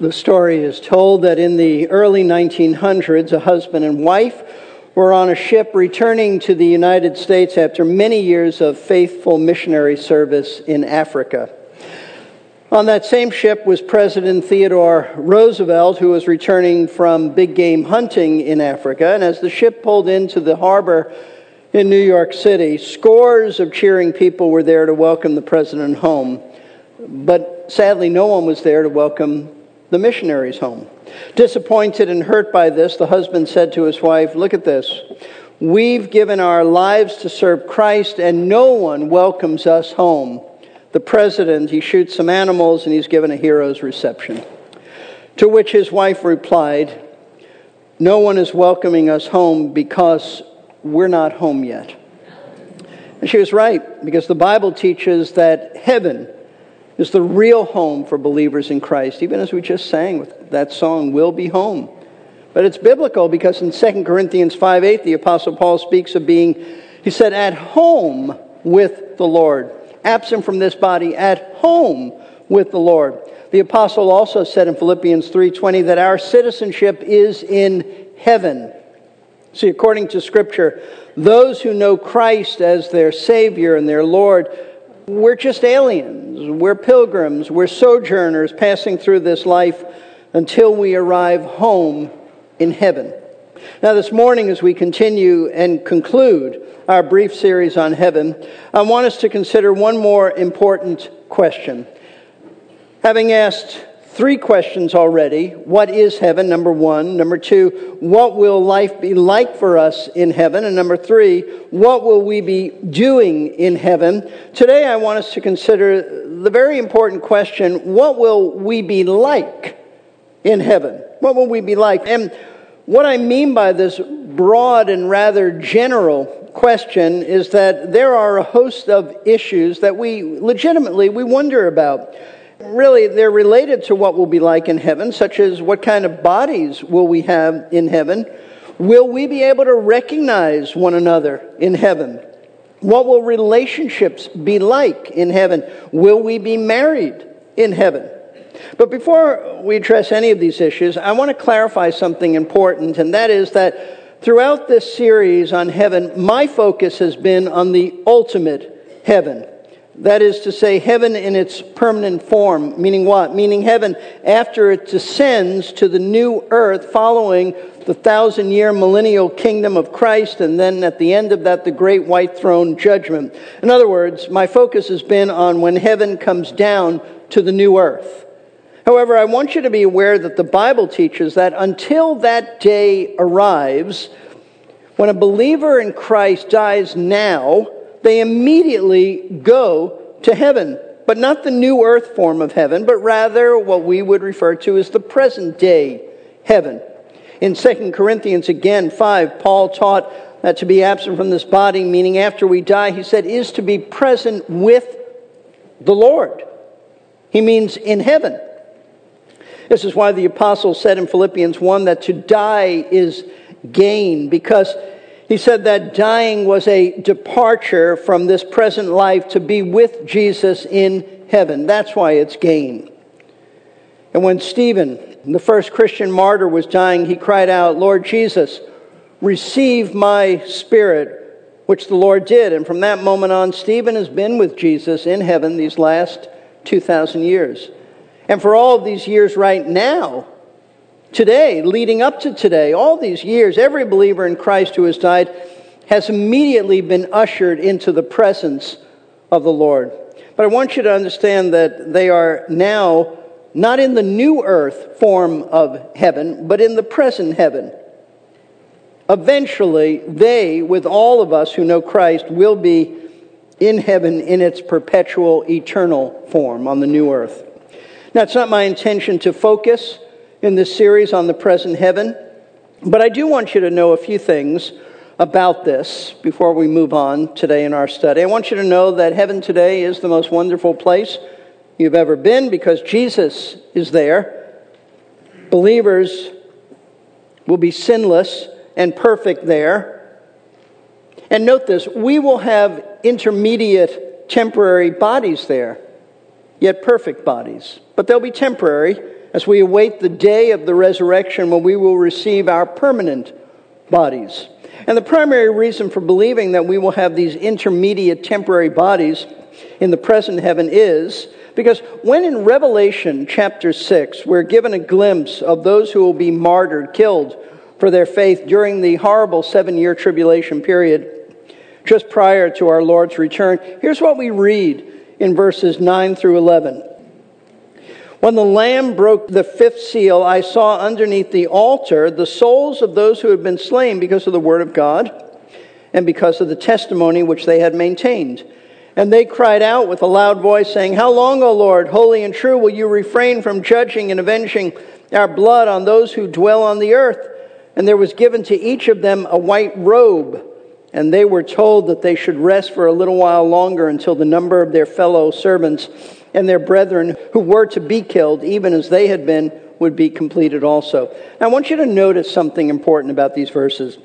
The story is told that in the early 1900s, a husband and wife were on a ship returning to the United States after many years of faithful missionary service in Africa. On that same ship was President Theodore Roosevelt, who was returning from big game hunting in Africa. And as the ship pulled into the harbor in New York City, scores of cheering people were there to welcome the president home. But sadly, no one was there to welcome the missionaries home. Disappointed and hurt by this, the husband said to his wife, Look at this. We've given our lives to serve Christ, and no one welcomes us home the president, he shoots some animals and he's given a hero's reception. To which his wife replied, No one is welcoming us home because we're not home yet. And she was right, because the Bible teaches that heaven is the real home for believers in Christ, even as we just sang with that song, Will Be Home. But it's biblical because in 2 Corinthians 5 8, the Apostle Paul speaks of being, he said, at home with the Lord absent from this body, at home with the Lord. The apostle also said in Philippians 3:20 that our citizenship is in heaven. See, according to scripture, those who know Christ as their savior and their lord, we're just aliens, we're pilgrims, we're sojourners passing through this life until we arrive home in heaven. Now, this morning, as we continue and conclude our brief series on heaven, I want us to consider one more important question. Having asked three questions already what is heaven? Number one. Number two, what will life be like for us in heaven? And number three, what will we be doing in heaven? Today, I want us to consider the very important question what will we be like in heaven? What will we be like? And what I mean by this broad and rather general question is that there are a host of issues that we legitimately we wonder about. Really, they're related to what will be like in heaven, such as what kind of bodies will we have in heaven? Will we be able to recognize one another in heaven? What will relationships be like in heaven? Will we be married in heaven? But before we address any of these issues, I want to clarify something important, and that is that Throughout this series on heaven, my focus has been on the ultimate heaven. That is to say, heaven in its permanent form. Meaning what? Meaning heaven after it descends to the new earth following the thousand year millennial kingdom of Christ, and then at the end of that, the great white throne judgment. In other words, my focus has been on when heaven comes down to the new earth. However, I want you to be aware that the Bible teaches that until that day arrives, when a believer in Christ dies now, they immediately go to heaven. But not the new earth form of heaven, but rather what we would refer to as the present day heaven. In 2 Corinthians again 5, Paul taught that to be absent from this body, meaning after we die, he said, is to be present with the Lord. He means in heaven. This is why the apostle said in Philippians 1 that to die is gain, because he said that dying was a departure from this present life to be with Jesus in heaven. That's why it's gain. And when Stephen, the first Christian martyr, was dying, he cried out, Lord Jesus, receive my spirit, which the Lord did. And from that moment on, Stephen has been with Jesus in heaven these last 2,000 years. And for all of these years right now, today, leading up to today, all these years, every believer in Christ who has died has immediately been ushered into the presence of the Lord. But I want you to understand that they are now not in the new earth form of heaven, but in the present heaven. Eventually, they, with all of us who know Christ, will be in heaven in its perpetual, eternal form on the new earth. Now, it's not my intention to focus in this series on the present heaven, but I do want you to know a few things about this before we move on today in our study. I want you to know that heaven today is the most wonderful place you've ever been because Jesus is there. Believers will be sinless and perfect there. And note this we will have intermediate temporary bodies there yet perfect bodies. But they'll be temporary as we await the day of the resurrection when we will receive our permanent bodies. And the primary reason for believing that we will have these intermediate temporary bodies in the present heaven is because when in Revelation chapter 6, we're given a glimpse of those who will be martyred, killed for their faith during the horrible seven year tribulation period, just prior to our Lord's return, here's what we read in verses 9 through 11. When the Lamb broke the fifth seal, I saw underneath the altar the souls of those who had been slain because of the word of God and because of the testimony which they had maintained. And they cried out with a loud voice, saying, How long, O Lord, holy and true, will you refrain from judging and avenging our blood on those who dwell on the earth? And there was given to each of them a white robe, and they were told that they should rest for a little while longer until the number of their fellow servants and their brethren who were to be killed, even as they had been, would be completed also. Now, I want you to notice something important about these verses.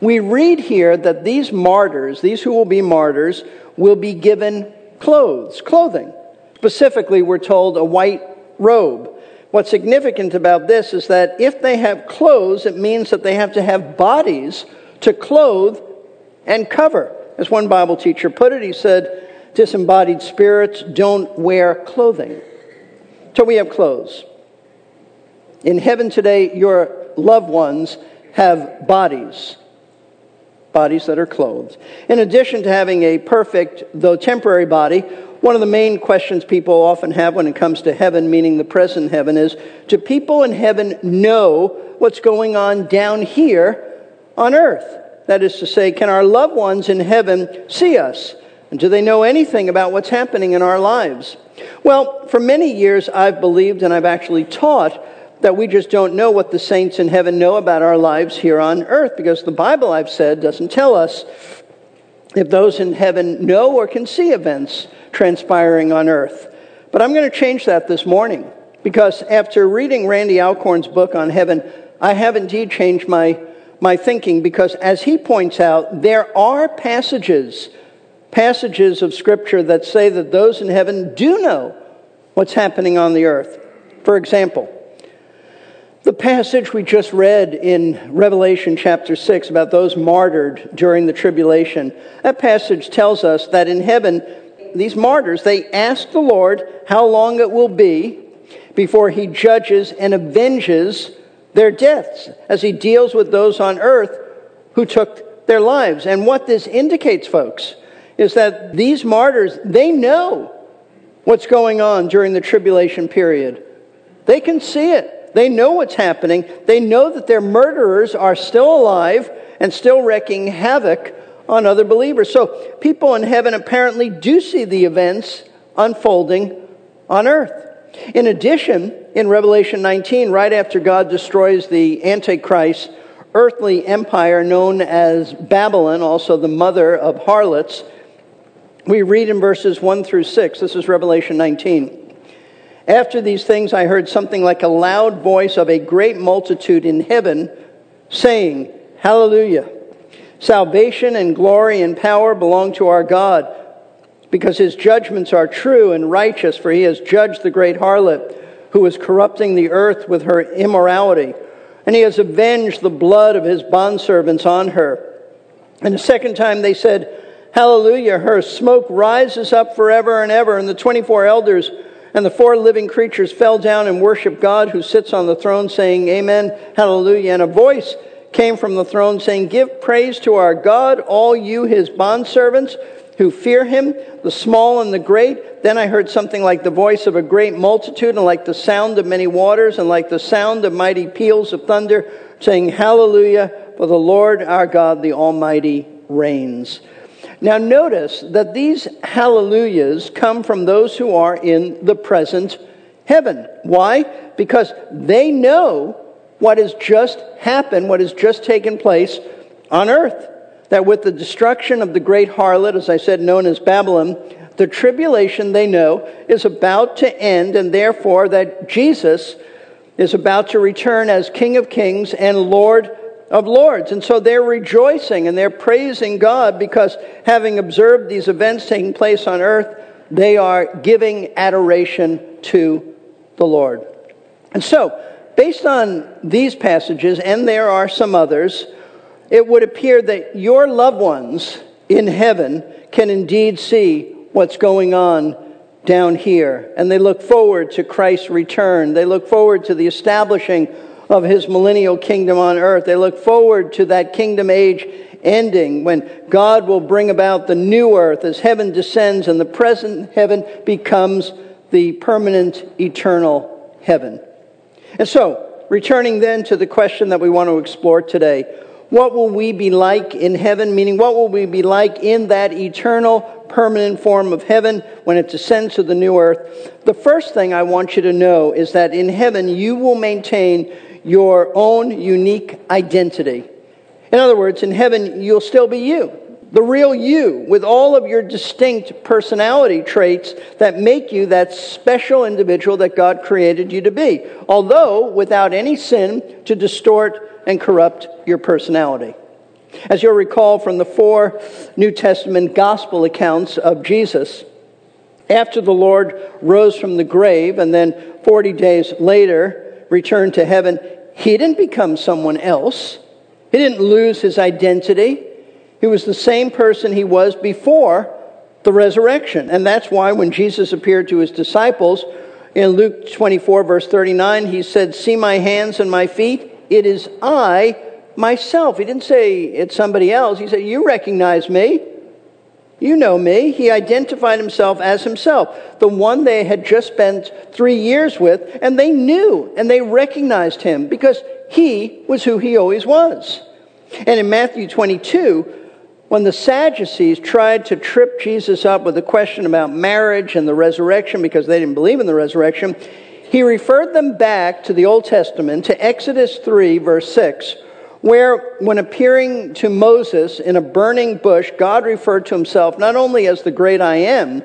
We read here that these martyrs, these who will be martyrs, will be given clothes, clothing. Specifically, we're told a white robe. What's significant about this is that if they have clothes, it means that they have to have bodies to clothe and cover. As one Bible teacher put it, he said, disembodied spirits don't wear clothing. So we have clothes. In heaven today, your loved ones have bodies bodies that are clothed. In addition to having a perfect, though temporary body, one of the main questions people often have when it comes to heaven, meaning the present heaven, is do people in heaven know what's going on down here on earth? That is to say, can our loved ones in heaven see us? And do they know anything about what's happening in our lives? Well, for many years I've believed and I've actually taught that we just don't know what the saints in heaven know about our lives here on earth because the Bible, I've said, doesn't tell us if those in heaven know or can see events transpiring on earth. But I'm going to change that this morning because after reading Randy Alcorn's book on heaven, I have indeed changed my, my thinking because as he points out, there are passages, passages of scripture that say that those in heaven do know what's happening on the earth. For example, the passage we just read in Revelation chapter 6 about those martyred during the tribulation, that passage tells us that in heaven, these martyrs, they ask the Lord how long it will be before he judges and avenges their deaths as he deals with those on earth who took their lives. And what this indicates, folks, is that these martyrs, they know what's going on during the tribulation period. They can see it. They know what's happening. They know that their murderers are still alive and still wreaking havoc on other believers. So people in heaven apparently do see the events unfolding on earth. In addition, in Revelation 19, right after God destroys the Antichrist earthly empire known as Babylon, also the mother of harlots, we read in verses 1 through 6. This is Revelation 19. After these things, I heard something like a loud voice of a great multitude in heaven saying, Hallelujah! Salvation and glory and power belong to our God, because his judgments are true and righteous, for he has judged the great harlot who is corrupting the earth with her immorality, and he has avenged the blood of his bondservants on her. And the second time they said, Hallelujah! Her smoke rises up forever and ever, and the 24 elders and the four living creatures fell down and worshiped God who sits on the throne, saying, Amen, Hallelujah. And a voice came from the throne saying, Give praise to our God, all you his bondservants who fear him, the small and the great. Then I heard something like the voice of a great multitude, and like the sound of many waters, and like the sound of mighty peals of thunder, saying, Hallelujah, for the Lord our God, the Almighty, reigns. Now, notice that these hallelujahs come from those who are in the present heaven. Why? Because they know what has just happened, what has just taken place on earth. That with the destruction of the great harlot, as I said, known as Babylon, the tribulation they know is about to end, and therefore that Jesus is about to return as King of Kings and Lord of lords. And so they're rejoicing and they're praising God because having observed these events taking place on earth, they are giving adoration to the Lord. And so, based on these passages, and there are some others, it would appear that your loved ones in heaven can indeed see what's going on down here. And they look forward to Christ's return. They look forward to the establishing of his millennial kingdom on earth. They look forward to that kingdom age ending when God will bring about the new earth as heaven descends and the present heaven becomes the permanent eternal heaven. And so, returning then to the question that we want to explore today, what will we be like in heaven? Meaning, what will we be like in that eternal, permanent form of heaven when it descends to the new earth? The first thing I want you to know is that in heaven you will maintain your own unique identity. In other words, in heaven you'll still be you, the real you, with all of your distinct personality traits that make you that special individual that God created you to be, although without any sin to distort and corrupt your personality. As you'll recall from the four New Testament gospel accounts of Jesus, after the Lord rose from the grave and then 40 days later returned to heaven, he didn't become someone else. He didn't lose his identity. He was the same person he was before the resurrection. And that's why when Jesus appeared to his disciples in Luke 24, verse 39, he said, See my hands and my feet it is I myself. He didn't say it's somebody else. He said, You recognize me. You know me. He identified himself as himself, the one they had just spent three years with, and they knew and they recognized him because he was who he always was. And in Matthew 22, when the Sadducees tried to trip Jesus up with a question about marriage and the resurrection because they didn't believe in the resurrection, he referred them back to the Old Testament, to Exodus 3, verse 6, where, when appearing to Moses in a burning bush, God referred to himself not only as the great I am,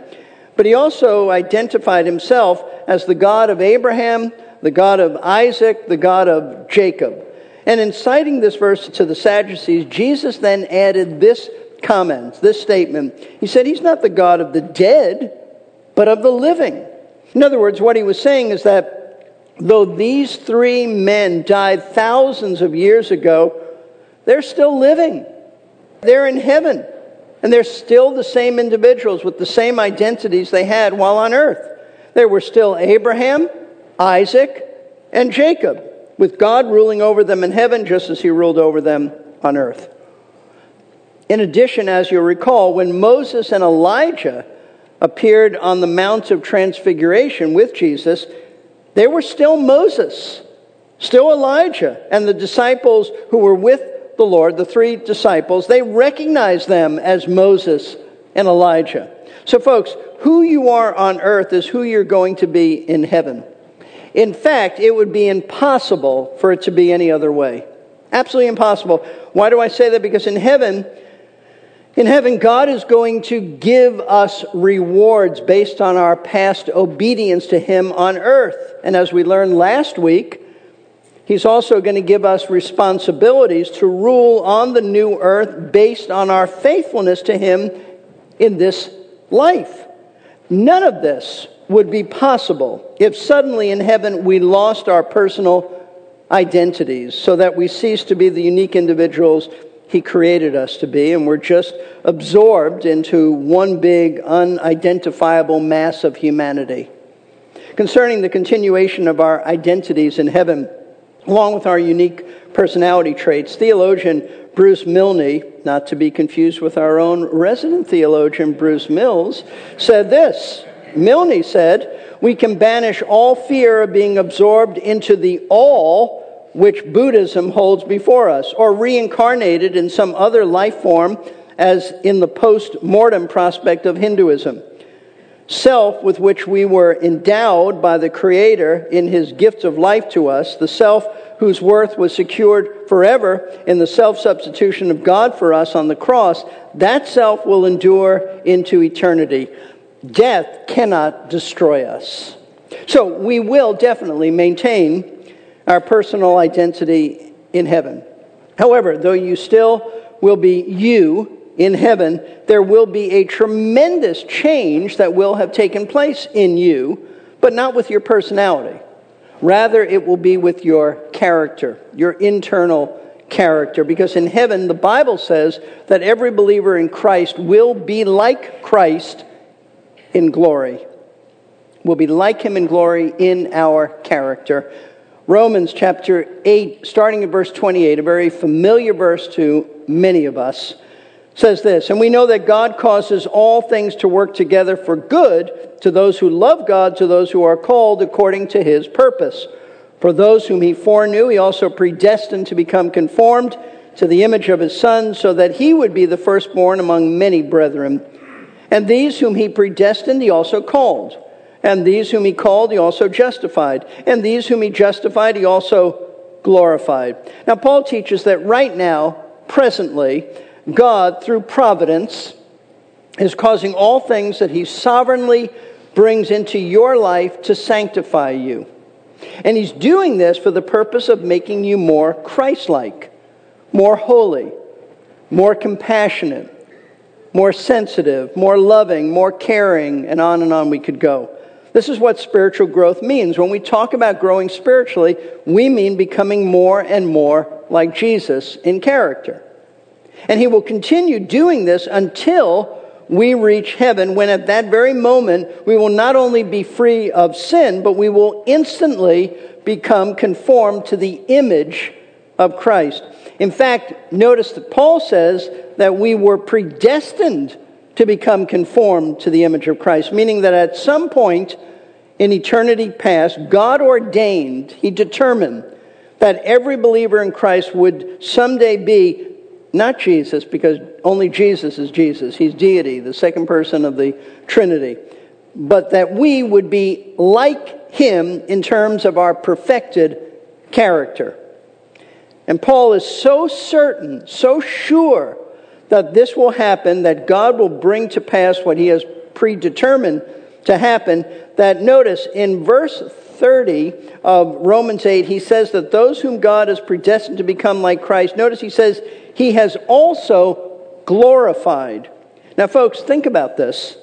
but he also identified himself as the God of Abraham, the God of Isaac, the God of Jacob. And in citing this verse to the Sadducees, Jesus then added this comment, this statement. He said, He's not the God of the dead, but of the living. In other words, what he was saying is that though these three men died thousands of years ago, they're still living. They're in heaven. And they're still the same individuals with the same identities they had while on earth. There were still Abraham, Isaac, and Jacob, with God ruling over them in heaven just as he ruled over them on earth. In addition, as you'll recall, when Moses and Elijah appeared on the Mount of Transfiguration with Jesus, they were still Moses, still Elijah, and the disciples who were with the Lord, the three disciples, they recognized them as Moses and Elijah. So, folks, who you are on earth is who you're going to be in heaven. In fact, it would be impossible for it to be any other way. Absolutely impossible. Why do I say that? Because in heaven, in heaven, God is going to give us rewards based on our past obedience to Him on earth. And as we learned last week, He's also going to give us responsibilities to rule on the new earth based on our faithfulness to Him in this life. None of this would be possible if suddenly in heaven we lost our personal identities so that we cease to be the unique individuals he created us to be, and we're just absorbed into one big, unidentifiable mass of humanity. Concerning the continuation of our identities in heaven, along with our unique personality traits, theologian Bruce Milne, not to be confused with our own resident theologian Bruce Mills, said this. Milne said, We can banish all fear of being absorbed into the all which Buddhism holds before us, or reincarnated in some other life form, as in the post mortem prospect of Hinduism. Self with which we were endowed by the Creator in His gift of life to us, the self whose worth was secured forever in the self substitution of God for us on the cross, that self will endure into eternity. Death cannot destroy us. So we will definitely maintain our personal identity in heaven. However, though you still will be you in heaven, there will be a tremendous change that will have taken place in you, but not with your personality. Rather, it will be with your character, your internal character. Because in heaven, the Bible says that every believer in Christ will be like Christ in glory. Will be like him in glory in our character. Romans chapter 8, starting in verse 28, a very familiar verse to many of us, says this And we know that God causes all things to work together for good to those who love God, to those who are called according to his purpose. For those whom he foreknew, he also predestined to become conformed to the image of his Son, so that he would be the firstborn among many brethren. And these whom he predestined, he also called. And these whom he called, he also justified. And these whom he justified, he also glorified. Now, Paul teaches that right now, presently, God, through providence, is causing all things that he sovereignly brings into your life to sanctify you. And he's doing this for the purpose of making you more Christ like, more holy, more compassionate, more sensitive, more loving, more caring, and on and on we could go. This is what spiritual growth means. When we talk about growing spiritually, we mean becoming more and more like Jesus in character. And he will continue doing this until we reach heaven, when at that very moment we will not only be free of sin, but we will instantly become conformed to the image of Christ. In fact, notice that Paul says that we were predestined to become conformed to the image of Christ, meaning that at some point in eternity past, God ordained, He determined that every believer in Christ would someday be not Jesus, because only Jesus is Jesus. He's deity, the second person of the Trinity. But that we would be like Him in terms of our perfected character. And Paul is so certain, so sure that this will happen, that God will bring to pass what he has predetermined to happen, that notice in verse 30 of Romans 8, he says that those whom God has predestined to become like Christ, notice he says, he has also glorified. Now, folks, think about this.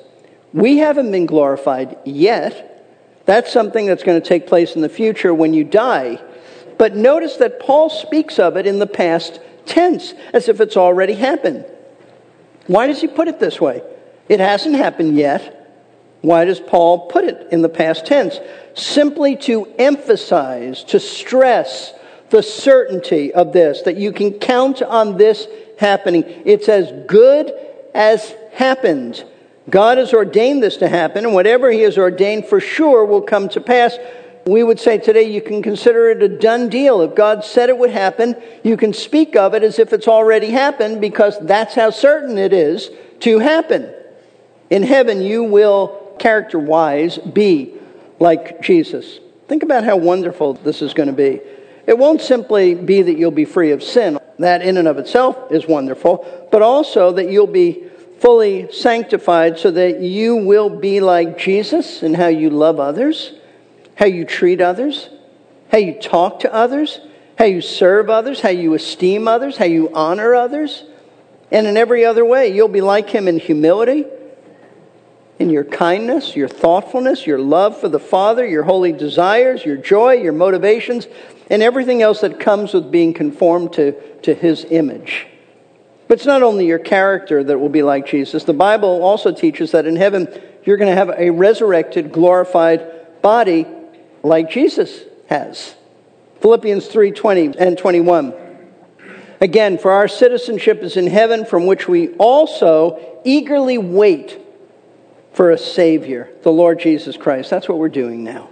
We haven't been glorified yet. That's something that's going to take place in the future when you die. But notice that Paul speaks of it in the past tense, as if it's already happened. Why does he put it this way? It hasn't happened yet. Why does Paul put it in the past tense? Simply to emphasize, to stress the certainty of this, that you can count on this happening. It's as good as happened. God has ordained this to happen, and whatever He has ordained for sure will come to pass. We would say today you can consider it a done deal. If God said it would happen, you can speak of it as if it's already happened because that's how certain it is to happen. In heaven, you will, character wise, be like Jesus. Think about how wonderful this is going to be. It won't simply be that you'll be free of sin. That in and of itself is wonderful, but also that you'll be fully sanctified so that you will be like Jesus in how you love others, how you treat others, how you talk to others, how you serve others, how you esteem others, how you honor others. And in every other way, you'll be like him in humility, in your kindness, your thoughtfulness, your love for the Father, your holy desires, your joy, your motivations, and everything else that comes with being conformed to, to his image. But it's not only your character that will be like Jesus. The Bible also teaches that in heaven you're going to have a resurrected, glorified body like Jesus has. Philippians 3 20 and 21. Again, for our citizenship is in heaven, from which we also eagerly wait for a Savior, the Lord Jesus Christ. That's what we're doing now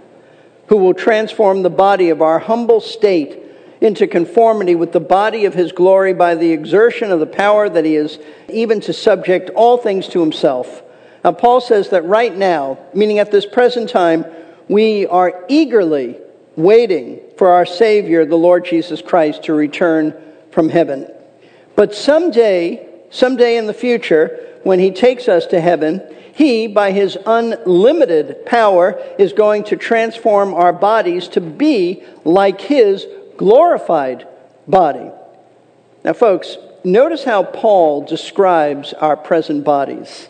who will transform the body of our humble state into conformity with the body of his glory by the exertion of the power that he is, even to subject all things to himself. Now, Paul says that right now, meaning at this present time, we are eagerly waiting for our Savior, the Lord Jesus Christ, to return from heaven. But someday, someday in the future, when he takes us to heaven, he, by his unlimited power, is going to transform our bodies to be like his glorified body. Now, folks, notice how Paul describes our present bodies.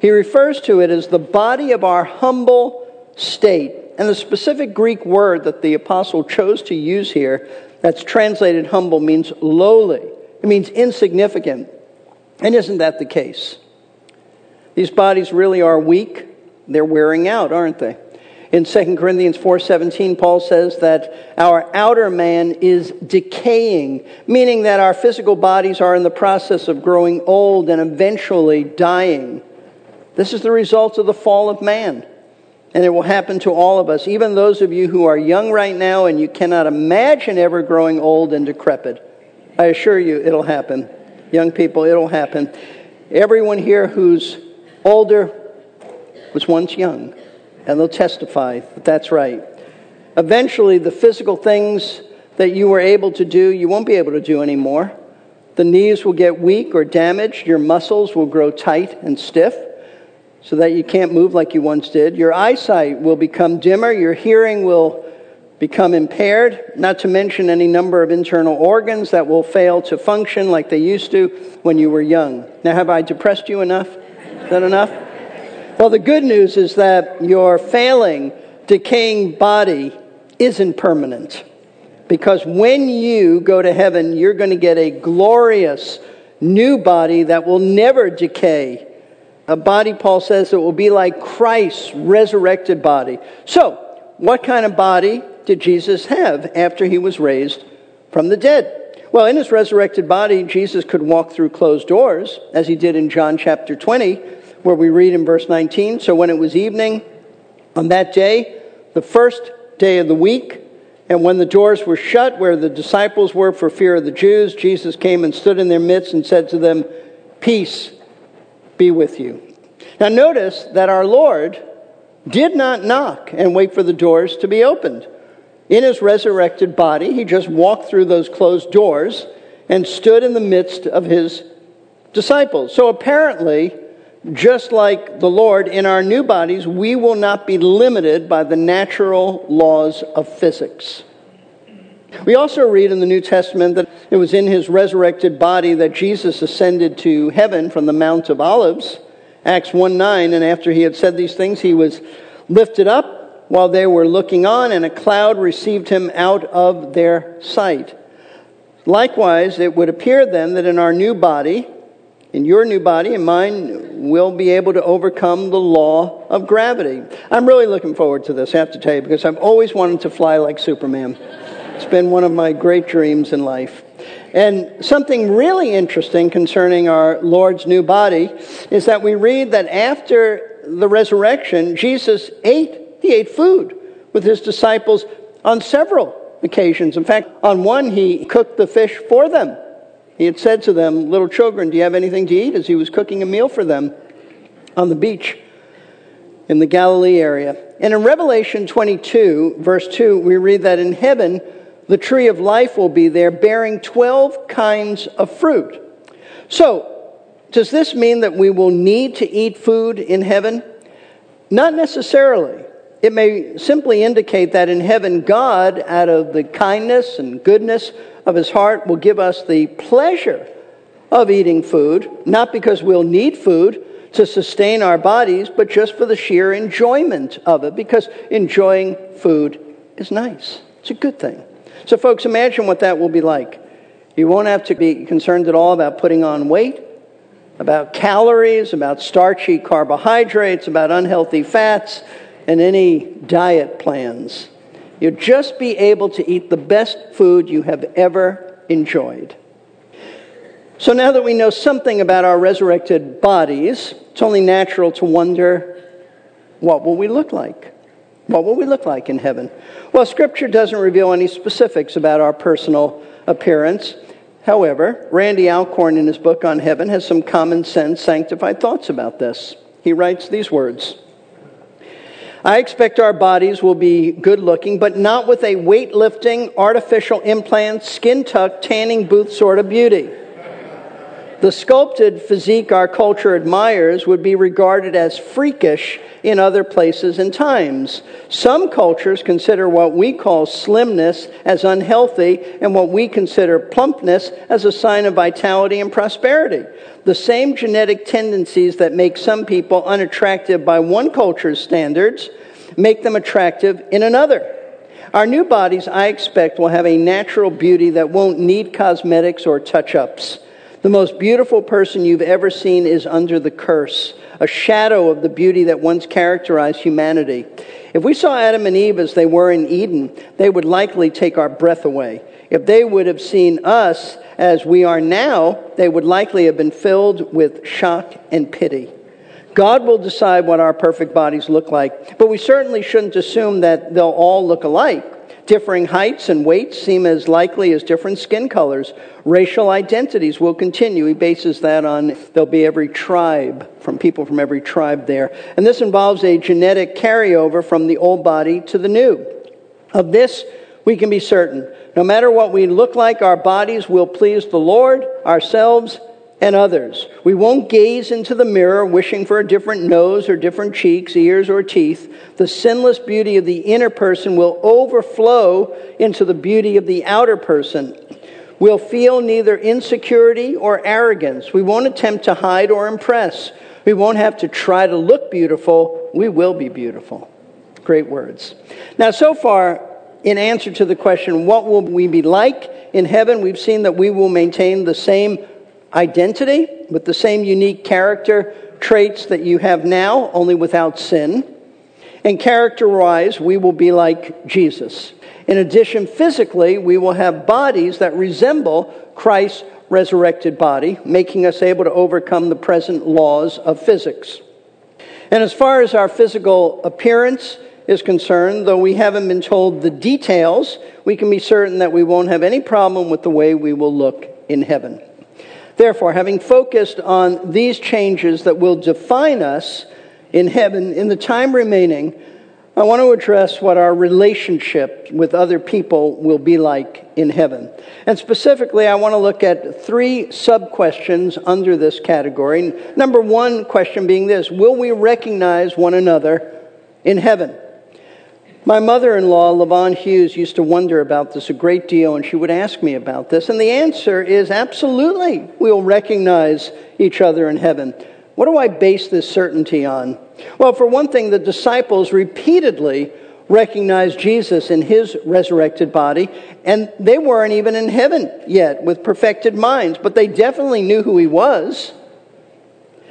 He refers to it as the body of our humble state And the specific Greek word that the apostle chose to use here, that's translated humble, means lowly. It means insignificant. And isn't that the case? These bodies really are weak. They're wearing out, aren't they? In 2 Corinthians 4:17 Paul says that our outer man is decaying, meaning that our physical bodies are in the process of growing old and eventually dying. This is the result of the fall of man. And it will happen to all of us, even those of you who are young right now and you cannot imagine ever growing old and decrepit. I assure you it'll happen. Young people, it'll happen. Everyone here who's older was once young and they'll testify that that's right. Eventually, the physical things that you were able to do, you won't be able to do anymore. The knees will get weak or damaged. Your muscles will grow tight and stiff so that you can't move like you once did. Your eyesight will become dimmer. Your hearing will become impaired, not to mention any number of internal organs that will fail to function like they used to when you were young. Now, have I depressed you enough? Is that enough? Well, the good news is that your failing, decaying body isn't permanent. Because when you go to heaven, you're going to get a glorious new body that will never decay. A body, Paul says, that will be like Christ's resurrected body. So, what kind of body did Jesus have after he was raised from the dead? Well, in his resurrected body, Jesus could walk through closed doors, as he did in John chapter 20 where we read in verse 19 So when it was evening on that day, the first day of the week, and when the doors were shut where the disciples were for fear of the Jews, Jesus came and stood in their midst and said to them, Peace be with you. Now notice that our Lord did not knock and wait for the doors to be opened. In his resurrected body, he just walked through those closed doors and stood in the midst of his disciples. So apparently, just like the Lord, in our new bodies, we will not be limited by the natural laws of physics. We also read in the New Testament that it was in his resurrected body that Jesus ascended to heaven from the Mount of Olives, Acts 1 9. And after he had said these things, he was lifted up while they were looking on, and a cloud received him out of their sight. Likewise, it would appear then that in our new body, in your new body and mine, we'll be able to overcome the law of gravity. I'm really looking forward to this, I have to tell you, because I've always wanted to fly like Superman. It's been one of my great dreams in life. And something really interesting concerning our Lord's new body is that we read that after the resurrection, Jesus ate, he ate food with his disciples on several occasions. In fact, on one, he cooked the fish for them he had said to them, Little children, do you have anything to eat? as he was cooking a meal for them on the beach in the Galilee area. And in Revelation 22, verse 2, we read that in heaven, the tree of life will be there bearing 12 kinds of fruit. So, does this mean that we will need to eat food in heaven? Not necessarily. It may simply indicate that in heaven, God, out of the kindness and goodness of his heart will give us the pleasure of eating food, not because we'll need food to sustain our bodies, but just for the sheer enjoyment of it, because enjoying food is nice. It's a good thing. So, folks, imagine what that will be like. You won't have to be concerned at all about putting on weight, about calories, about starchy carbohydrates, about unhealthy fats, and any diet plans. You'll just be able to eat the best food you have ever enjoyed. So now that we know something about our resurrected bodies, it's only natural to wonder what will we look like? What will we look like in heaven? Well, Scripture doesn't reveal any specifics about our personal appearance. However, Randy Alcorn in his book on heaven has some common sense, sanctified thoughts about this. He writes these words I expect our bodies will be good looking, but not with a weightlifting, artificial implant, skin tuck, tanning booth sort of beauty. The sculpted physique our culture admires would be regarded as freakish in other places and times. Some cultures consider what we call slimness as unhealthy and what we consider plumpness as a sign of vitality and prosperity. The same genetic tendencies that make some people unattractive by one culture's standards make them attractive in another. Our new bodies, I expect, will have a natural beauty that won't need cosmetics or touch ups. The most beautiful person you've ever seen is under the curse, a shadow of the beauty that once characterized humanity. If we saw Adam and Eve as they were in Eden, they would likely take our breath away. If they would have seen us as we are now, they would likely have been filled with shock and pity. God will decide what our perfect bodies look like, but we certainly shouldn't assume that they'll all look alike. Differing heights and weights seem as likely as different skin colors. Racial identities will continue. He bases that on there'll be every tribe, from people from every tribe there. And this involves a genetic carryover from the old body to the new. Of this, we can be certain. No matter what we look like, our bodies will please the Lord, ourselves, and others. We won't gaze into the mirror wishing for a different nose or different cheeks, ears, or teeth. The sinless beauty of the inner person will overflow into the beauty of the outer person. We'll feel neither insecurity or arrogance. We won't attempt to hide or impress. We won't have to try to look beautiful. We will be beautiful. Great words. Now, so far, in answer to the question, what will we be like in heaven? We've seen that we will maintain the same identity with the same unique character traits that you have now, only without sin. And character wise, we will be like Jesus. In addition, physically, we will have bodies that resemble Christ's resurrected body, making us able to overcome the present laws of physics. And as far as our physical appearance is concerned, though we haven't been told the details, we can be certain that we won't have any problem with the way we will look in heaven. Therefore, having focused on these changes that will define us in heaven in the time remaining, I want to address what our relationship with other people will be like in heaven. And specifically, I want to look at three sub questions under this category. Number one question being this Will we recognize one another in heaven? My mother in law, Lavon Hughes, used to wonder about this a great deal, and she would ask me about this. And the answer is absolutely, we'll recognize each other in heaven. What do I base this certainty on? Well, for one thing, the disciples repeatedly recognized Jesus in his resurrected body, and they weren't even in heaven yet with perfected minds, but they definitely knew who he was.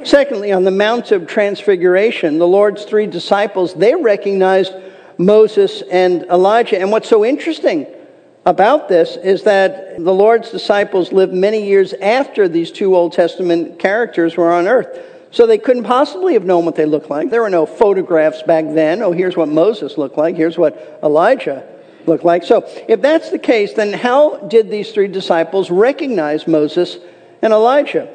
Secondly, on the Mount of Transfiguration, the Lord's three disciples, they recognized Moses and Elijah. And what's so interesting about this is that the Lord's disciples lived many years after these two Old Testament characters were on earth. So they couldn't possibly have known what they looked like. There were no photographs back then. Oh, here's what Moses looked like. Here's what Elijah looked like. So if that's the case, then how did these three disciples recognize Moses and Elijah?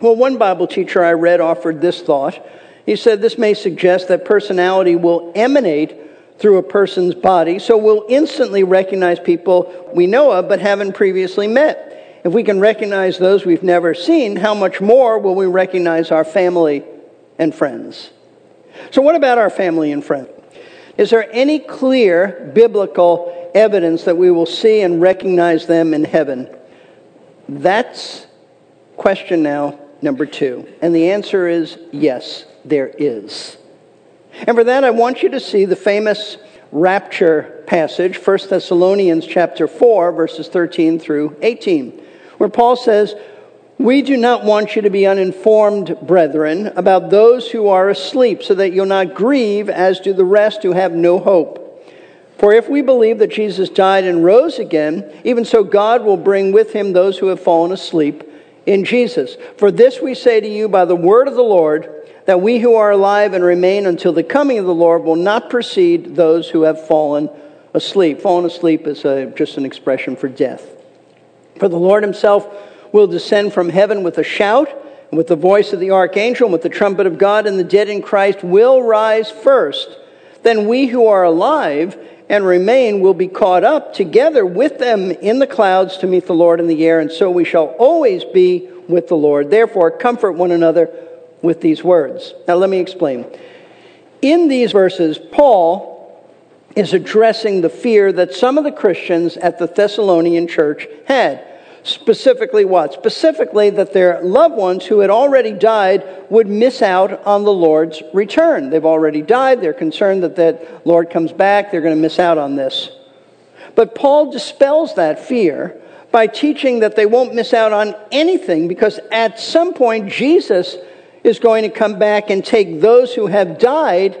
Well, one Bible teacher I read offered this thought. He said this may suggest that personality will emanate through a person's body, so we'll instantly recognize people we know of but haven't previously met. If we can recognize those we've never seen, how much more will we recognize our family and friends? So, what about our family and friends? Is there any clear biblical evidence that we will see and recognize them in heaven? That's question now number two. And the answer is yes, there is. And for that, I want you to see the famous rapture passage, 1 Thessalonians chapter 4, verses 13 through 18, where Paul says, We do not want you to be uninformed, brethren, about those who are asleep, so that you'll not grieve as do the rest who have no hope. For if we believe that Jesus died and rose again, even so God will bring with him those who have fallen asleep in Jesus. For this we say to you by the word of the Lord, that we who are alive and remain until the coming of the Lord will not precede those who have fallen asleep. Fallen asleep is a, just an expression for death. For the Lord himself will descend from heaven with a shout, and with the voice of the archangel, and with the trumpet of God, and the dead in Christ will rise first. Then we who are alive and remain will be caught up together with them in the clouds to meet the Lord in the air, and so we shall always be with the Lord. Therefore, comfort one another with these words. Now, let me explain. In these verses, Paul is addressing the fear that some of the Christians at the Thessalonian church had. Specifically, what? Specifically, that their loved ones who had already died would miss out on the Lord's return. They've already died. They're concerned that that Lord comes back. They're going to miss out on this. But Paul dispels that fear by teaching that they won't miss out on anything because at some point Jesus is going to come back and take those who have died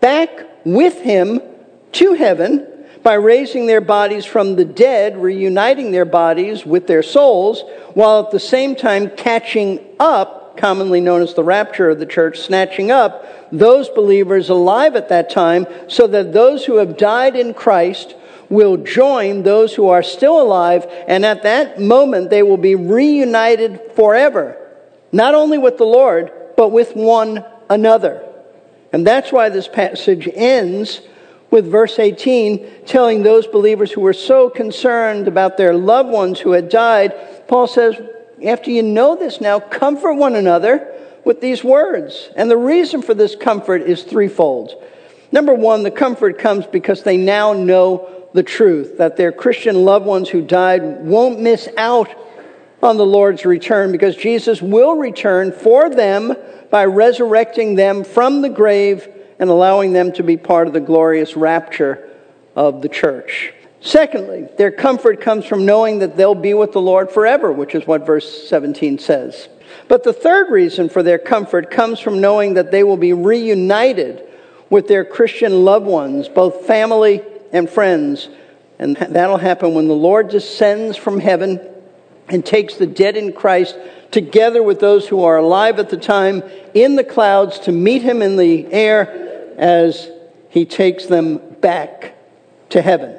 back with him to heaven by raising their bodies from the dead, reuniting their bodies with their souls, while at the same time catching up, commonly known as the rapture of the church, snatching up those believers alive at that time, so that those who have died in Christ will join those who are still alive, and at that moment they will be reunited forever, not only with the Lord, but with one another. And that's why this passage ends with verse 18 telling those believers who were so concerned about their loved ones who had died, Paul says, after you know this now, comfort one another with these words. And the reason for this comfort is threefold. Number one, the comfort comes because they now know the truth, that their Christian loved ones who died won't miss out on the Lord's return because Jesus will return for them by resurrecting them from the grave and allowing them to be part of the glorious rapture of the church. Secondly, their comfort comes from knowing that they'll be with the Lord forever, which is what verse 17 says. But the third reason for their comfort comes from knowing that they will be reunited with their Christian loved ones, both family and friends. And that'll happen when the Lord descends from heaven and takes the dead in Christ together with those who are alive at the time in the clouds to meet him in the air as he takes them back to heaven.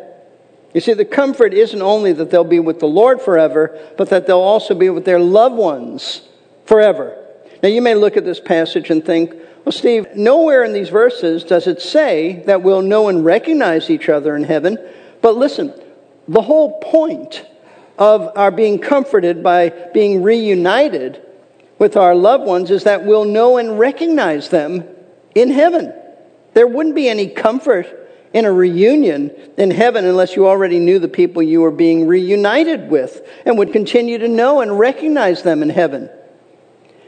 You see, the comfort isn't only that they'll be with the Lord forever, but that they'll also be with their loved ones forever. Now, you may look at this passage and think, well, Steve, nowhere in these verses does it say that we'll know and recognize each other in heaven. But listen, the whole point of our being comforted by being reunited with our loved ones is that we'll know and recognize them in heaven. There wouldn't be any comfort in a reunion in heaven unless you already knew the people you were being reunited with and would continue to know and recognize them in heaven.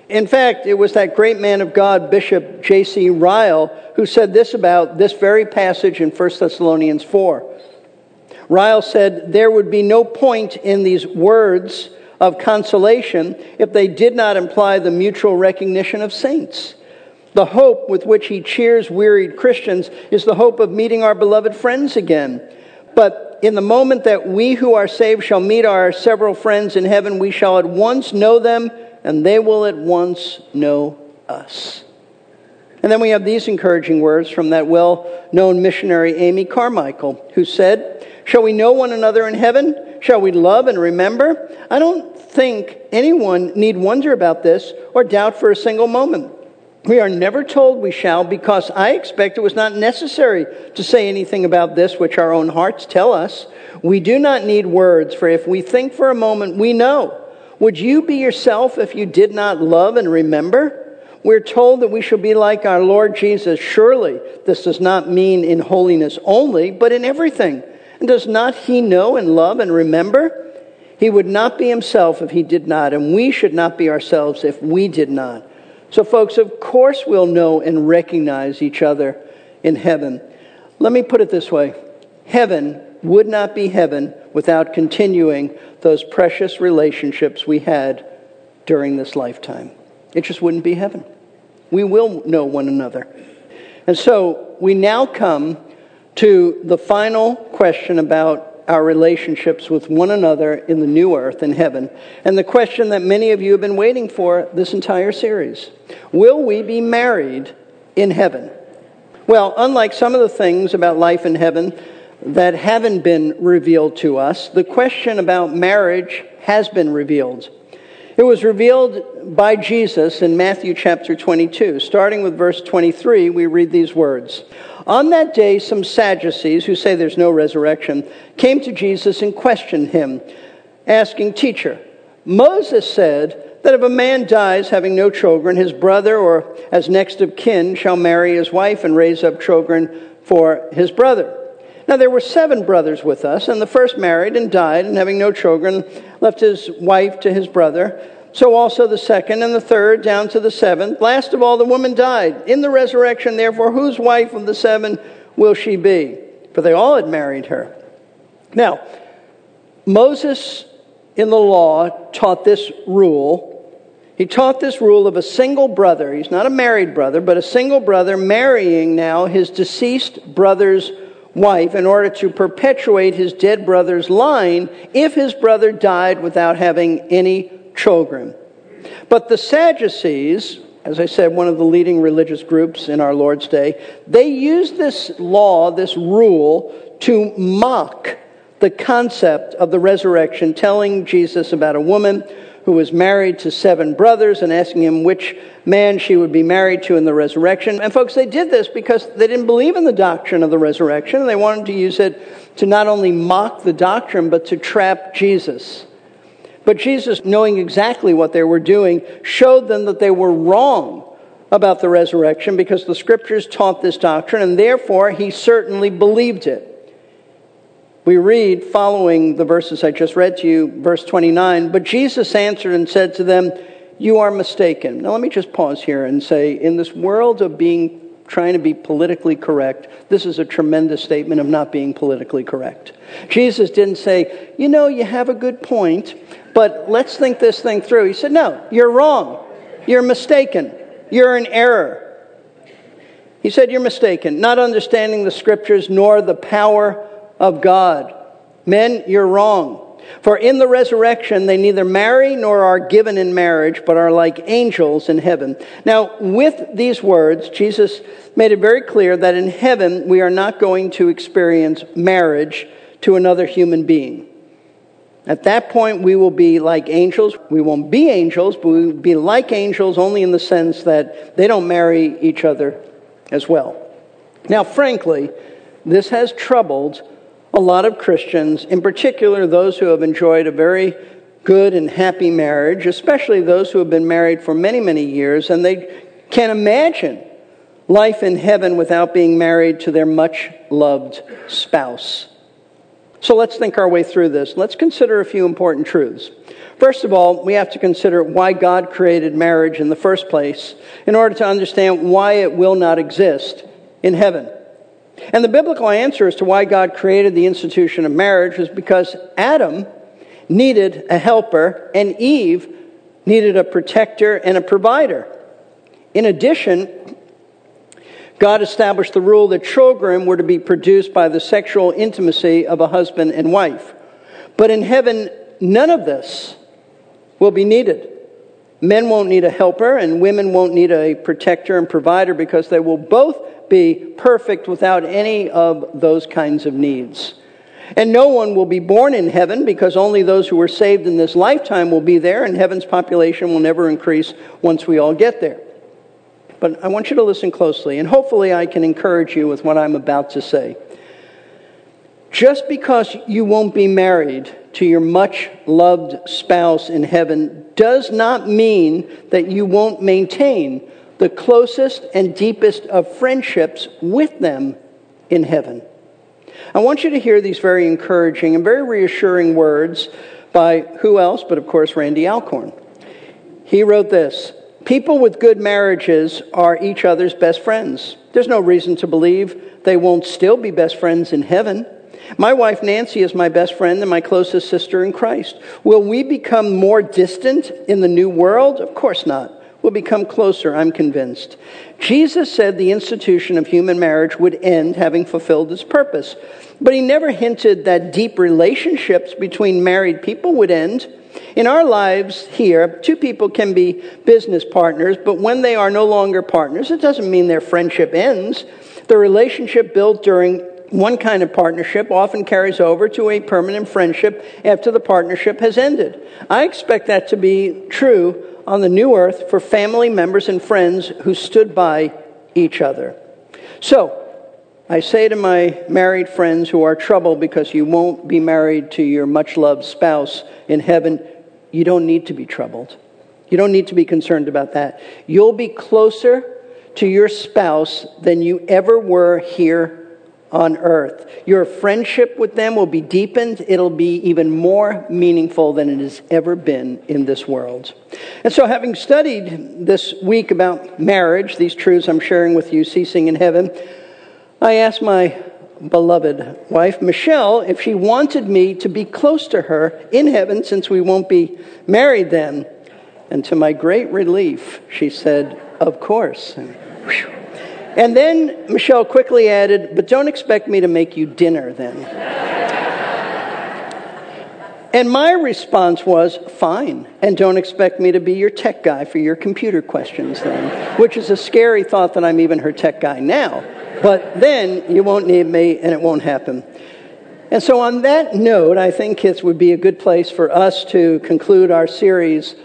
In fact, it was that great man of God, Bishop J.C. Ryle, who said this about this very passage in 1 Thessalonians 4. Ryle said, There would be no point in these words of consolation if they did not imply the mutual recognition of saints. The hope with which he cheers wearied Christians is the hope of meeting our beloved friends again. But in the moment that we who are saved shall meet our several friends in heaven, we shall at once know them and they will at once know us. And then we have these encouraging words from that well known missionary, Amy Carmichael, who said, Shall we know one another in heaven? Shall we love and remember? I don't think anyone need wonder about this or doubt for a single moment. We are never told we shall because I expect it was not necessary to say anything about this which our own hearts tell us. We do not need words, for if we think for a moment, we know would you be yourself if you did not love and remember? We're told that we shall be like our Lord Jesus. Surely this does not mean in holiness only, but in everything. And does not he know and love and remember? He would not be himself if he did not, and we should not be ourselves if we did not. So, folks, of course we'll know and recognize each other in heaven. Let me put it this way Heaven would not be heaven without continuing those precious relationships we had during this lifetime. It just wouldn't be heaven. We will know one another. And so we now come to the final question about our relationships with one another in the new earth and heaven, and the question that many of you have been waiting for this entire series Will we be married in heaven? Well, unlike some of the things about life in heaven that haven't been revealed to us, the question about marriage has been revealed. It was revealed by Jesus in Matthew chapter 22. Starting with verse 23, we read these words On that day, some Sadducees, who say there's no resurrection, came to Jesus and questioned him, asking, Teacher, Moses said that if a man dies having no children, his brother or as next of kin shall marry his wife and raise up children for his brother. Now there were seven brothers with us, and the first married and died, and having no children, left his wife to his brother. So also the second and the third, down to the seventh. Last of all, the woman died. In the resurrection, therefore, whose wife of the seven will she be? For they all had married her. Now, Moses in the law taught this rule. He taught this rule of a single brother. He's not a married brother, but a single brother marrying now his deceased brother's wife in order to perpetuate his dead brother's line if his brother died without having any children. But the Sadducees, as I said, one of the leading religious groups in our Lord's day, they used this law, this rule, to mock the concept of the resurrection, telling Jesus about a woman who was married to seven brothers and asking him which man she would be married to in the resurrection. And folks, they did this because they didn't believe in the doctrine of the resurrection. And they wanted to use it to not only mock the doctrine, but to trap Jesus. But Jesus, knowing exactly what they were doing, showed them that they were wrong about the resurrection because the scriptures taught this doctrine, and therefore he certainly believed it. We read, following the verses I just read to you, verse 29, but Jesus answered and said to them, You are mistaken. Now let me just pause here and say, in this world of being trying to be politically correct, this is a tremendous statement of not being politically correct. Jesus didn't say, You know, you have a good point, but let's think this thing through. He said, No, you're wrong. You're mistaken. You're in error. He said, You're mistaken, not understanding the scriptures nor the power of God. Men, you're wrong. For in the resurrection, they neither marry nor are given in marriage, but are like angels in heaven. Now, with these words, Jesus made it very clear that in heaven, we are not going to experience marriage to another human being. At that point, we will be like angels. We won't be angels, but we will be like angels only in the sense that they don't marry each other as well. Now, frankly, this has troubled a lot of Christians, in particular those who have enjoyed a very good and happy marriage, especially those who have been married for many, many years, and they can't imagine life in heaven without being married to their much loved spouse. So let's think our way through this. Let's consider a few important truths. First of all, we have to consider why God created marriage in the first place in order to understand why it will not exist in heaven. And the biblical answer as to why God created the institution of marriage was because Adam needed a helper and Eve needed a protector and a provider. In addition, God established the rule that children were to be produced by the sexual intimacy of a husband and wife. But in heaven, none of this will be needed. Men won't need a helper, and women won't need a protector and provider because they will both be perfect without any of those kinds of needs. And no one will be born in heaven because only those who were saved in this lifetime will be there, and heaven's population will never increase once we all get there. But I want you to listen closely, and hopefully I can encourage you with what I'm about to say. Just because you won't be married to your much loved spouse in heaven does not mean that you won't maintain the closest and deepest of friendships with them in heaven. I want you to hear these very encouraging and very reassuring words by who else but, of course, Randy Alcorn. He wrote this People with good marriages are each other's best friends. There's no reason to believe they won't still be best friends in heaven. My wife Nancy is my best friend and my closest sister in Christ. Will we become more distant in the new world? Of course not will become closer, I'm convinced. Jesus said the institution of human marriage would end having fulfilled its purpose. But he never hinted that deep relationships between married people would end. In our lives here, two people can be business partners, but when they are no longer partners, it doesn't mean their friendship ends. The relationship built during one kind of partnership often carries over to a permanent friendship after the partnership has ended. I expect that to be true on the new earth for family members and friends who stood by each other. So, I say to my married friends who are troubled because you won't be married to your much loved spouse in heaven, you don't need to be troubled. You don't need to be concerned about that. You'll be closer to your spouse than you ever were here on earth. Your friendship with them will be deepened. It'll be even more meaningful than it has ever been in this world. And so, having studied this week about marriage, these truths I'm sharing with you, ceasing in heaven, I asked my beloved wife, Michelle, if she wanted me to be close to her in heaven since we won't be married then. And to my great relief, she said, Of course. And then Michelle quickly added, But don't expect me to make you dinner then. and my response was, Fine. And don't expect me to be your tech guy for your computer questions then, which is a scary thought that I'm even her tech guy now. But then you won't need me and it won't happen. And so, on that note, I think it would be a good place for us to conclude our series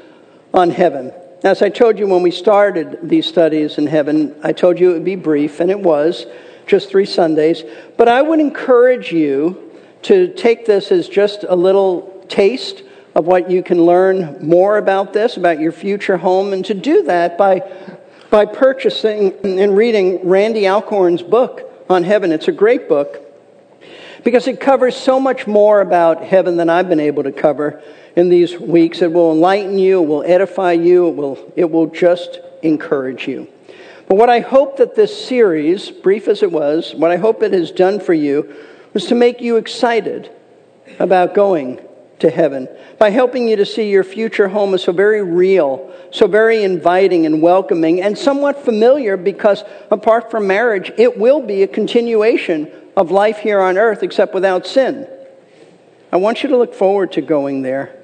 on heaven. As I told you when we started these studies in heaven, I told you it would be brief, and it was just three Sundays. But I would encourage you to take this as just a little taste of what you can learn more about this, about your future home, and to do that by, by purchasing and reading Randy Alcorn's book on heaven. It's a great book because it covers so much more about heaven than I've been able to cover in these weeks. It will enlighten you, it will edify you, it will, it will just encourage you. But what I hope that this series, brief as it was, what I hope it has done for you was to make you excited about going to heaven by helping you to see your future home as so very real, so very inviting and welcoming, and somewhat familiar because apart from marriage, it will be a continuation of life here on earth except without sin. I want you to look forward to going there.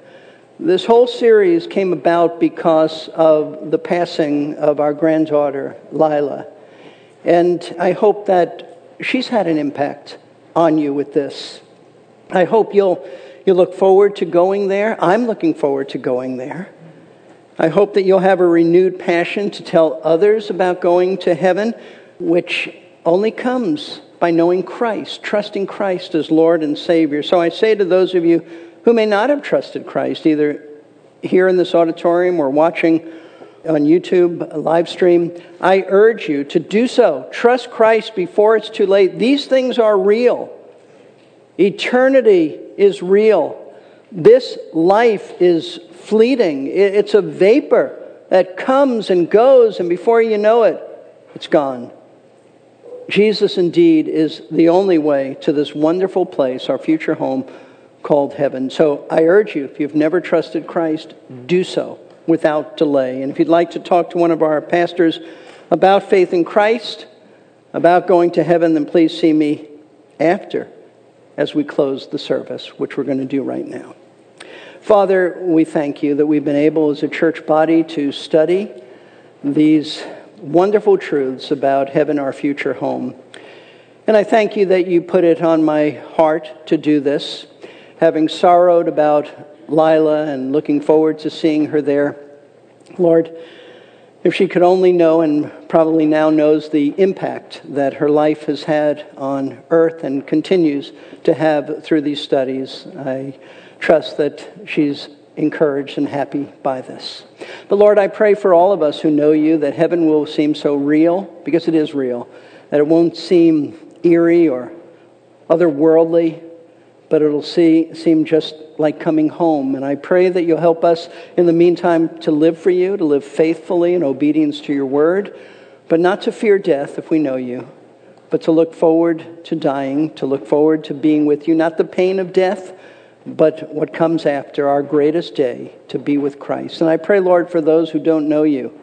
This whole series came about because of the passing of our granddaughter, Lila. And I hope that she's had an impact on you with this. I hope you'll, you'll look forward to going there. I'm looking forward to going there. I hope that you'll have a renewed passion to tell others about going to heaven, which only comes by knowing Christ, trusting Christ as Lord and Savior. So I say to those of you who may not have trusted Christ, either here in this auditorium or watching on YouTube live stream, I urge you to do so. Trust Christ before it's too late. These things are real. Eternity is real. This life is fleeting. It's a vapor that comes and goes, and before you know it, it's gone. Jesus indeed is the only way to this wonderful place, our future home called heaven. So I urge you, if you've never trusted Christ, do so without delay. And if you'd like to talk to one of our pastors about faith in Christ, about going to heaven, then please see me after as we close the service, which we're going to do right now. Father, we thank you that we've been able as a church body to study these wonderful truths about heaven, our future home. And I thank you that you put it on my heart to do this having sorrowed about Lila and looking forward to seeing her there. Lord, if she could only know, and probably now knows, the impact that her life has had on earth and continues to have through these studies, I trust that she's encouraged and happy by this. But Lord, I pray for all of us who know you that heaven will seem so real, because it is real, that it won't seem eerie or otherworldly, but it'll see, seem just like coming home. And I pray that you'll help us in the meantime to live for you, to live faithfully in obedience to your word, but not to fear death if we know you, but to look forward to dying, to look forward to being with you, not the pain of death, but what comes after our greatest day to be with Christ. And I pray, Lord, for those who don't know you,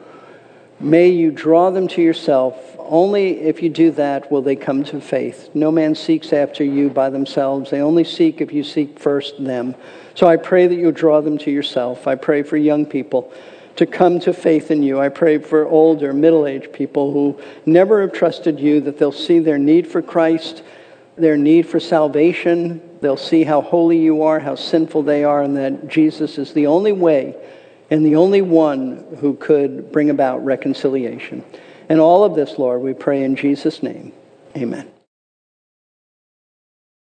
may you draw them to yourself only if you do that will they come to faith. No man seeks after you by themselves. They only seek if you seek first them. So I pray that you'll draw them to yourself. I pray for young people to come to faith in you. I pray for older, middle aged people who never have trusted you, that they'll see their need for Christ, their need for salvation. They'll see how holy you are, how sinful they are, and that Jesus is the only way and the only one who could bring about reconciliation. And all of this, Lord, we pray in Jesus' name. Amen.